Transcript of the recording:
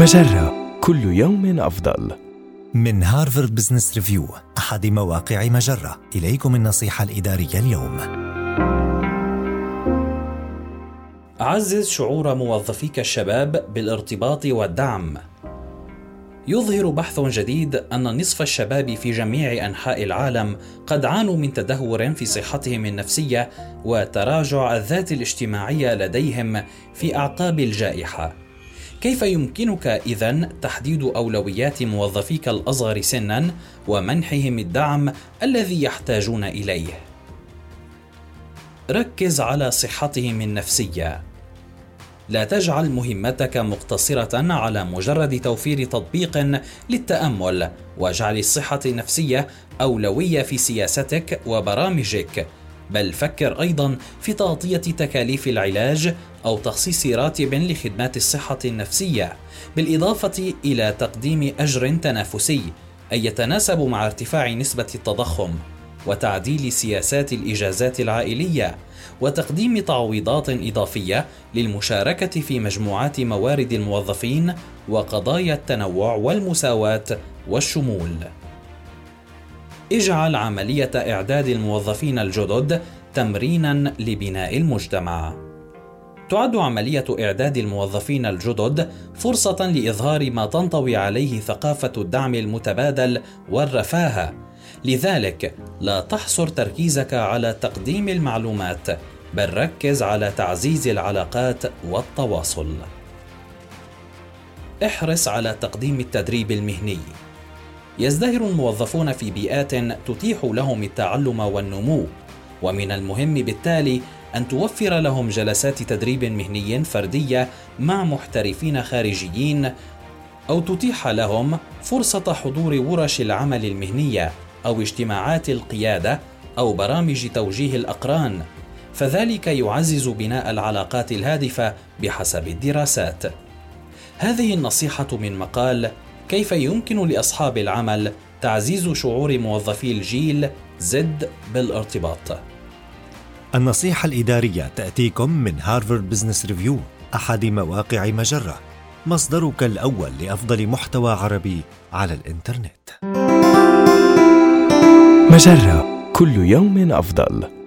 مجرة. كل يوم أفضل. من هارفارد بزنس ريفيو أحد مواقع مجرة. إليكم النصيحة الإدارية اليوم. عزز شعور موظفيك الشباب بالارتباط والدعم. يظهر بحث جديد أن نصف الشباب في جميع أنحاء العالم قد عانوا من تدهور في صحتهم النفسية وتراجع الذات الاجتماعية لديهم في أعقاب الجائحة. كيف يمكنك اذا تحديد أولويات موظفيك الأصغر سنا ومنحهم الدعم الذي يحتاجون إليه؟ ركز على صحتهم النفسية. لا تجعل مهمتك مقتصرة على مجرد توفير تطبيق للتأمل واجعل الصحة النفسية أولوية في سياستك وبرامجك. بل فكر أيضا في تغطية تكاليف العلاج أو تخصيص راتب لخدمات الصحة النفسية بالإضافة إلى تقديم أجر تنافسي أي يتناسب مع ارتفاع نسبة التضخم وتعديل سياسات الإجازات العائلية وتقديم تعويضات إضافية للمشاركة في مجموعات موارد الموظفين وقضايا التنوع والمساواة والشمول. اجعل عملية إعداد الموظفين الجدد تمرينا لبناء المجتمع. تعد عملية إعداد الموظفين الجدد فرصة لإظهار ما تنطوي عليه ثقافة الدعم المتبادل والرفاهه لذلك لا تحصر تركيزك على تقديم المعلومات بل ركز على تعزيز العلاقات والتواصل. احرص على تقديم التدريب المهني. يزدهر الموظفون في بيئات تتيح لهم التعلم والنمو. ومن المهم بالتالي أن توفر لهم جلسات تدريب مهني فردية مع محترفين خارجيين أو تتيح لهم فرصة حضور ورش العمل المهنية أو اجتماعات القيادة أو برامج توجيه الأقران. فذلك يعزز بناء العلاقات الهادفة بحسب الدراسات. هذه النصيحة من مقال كيف يمكن لأصحاب العمل تعزيز شعور موظفي الجيل زد بالارتباط النصيحة الإدارية تأتيكم من هارفارد بزنس ريفيو أحد مواقع مجرة مصدرك الأول لأفضل محتوى عربي على الإنترنت مجرة كل يوم أفضل.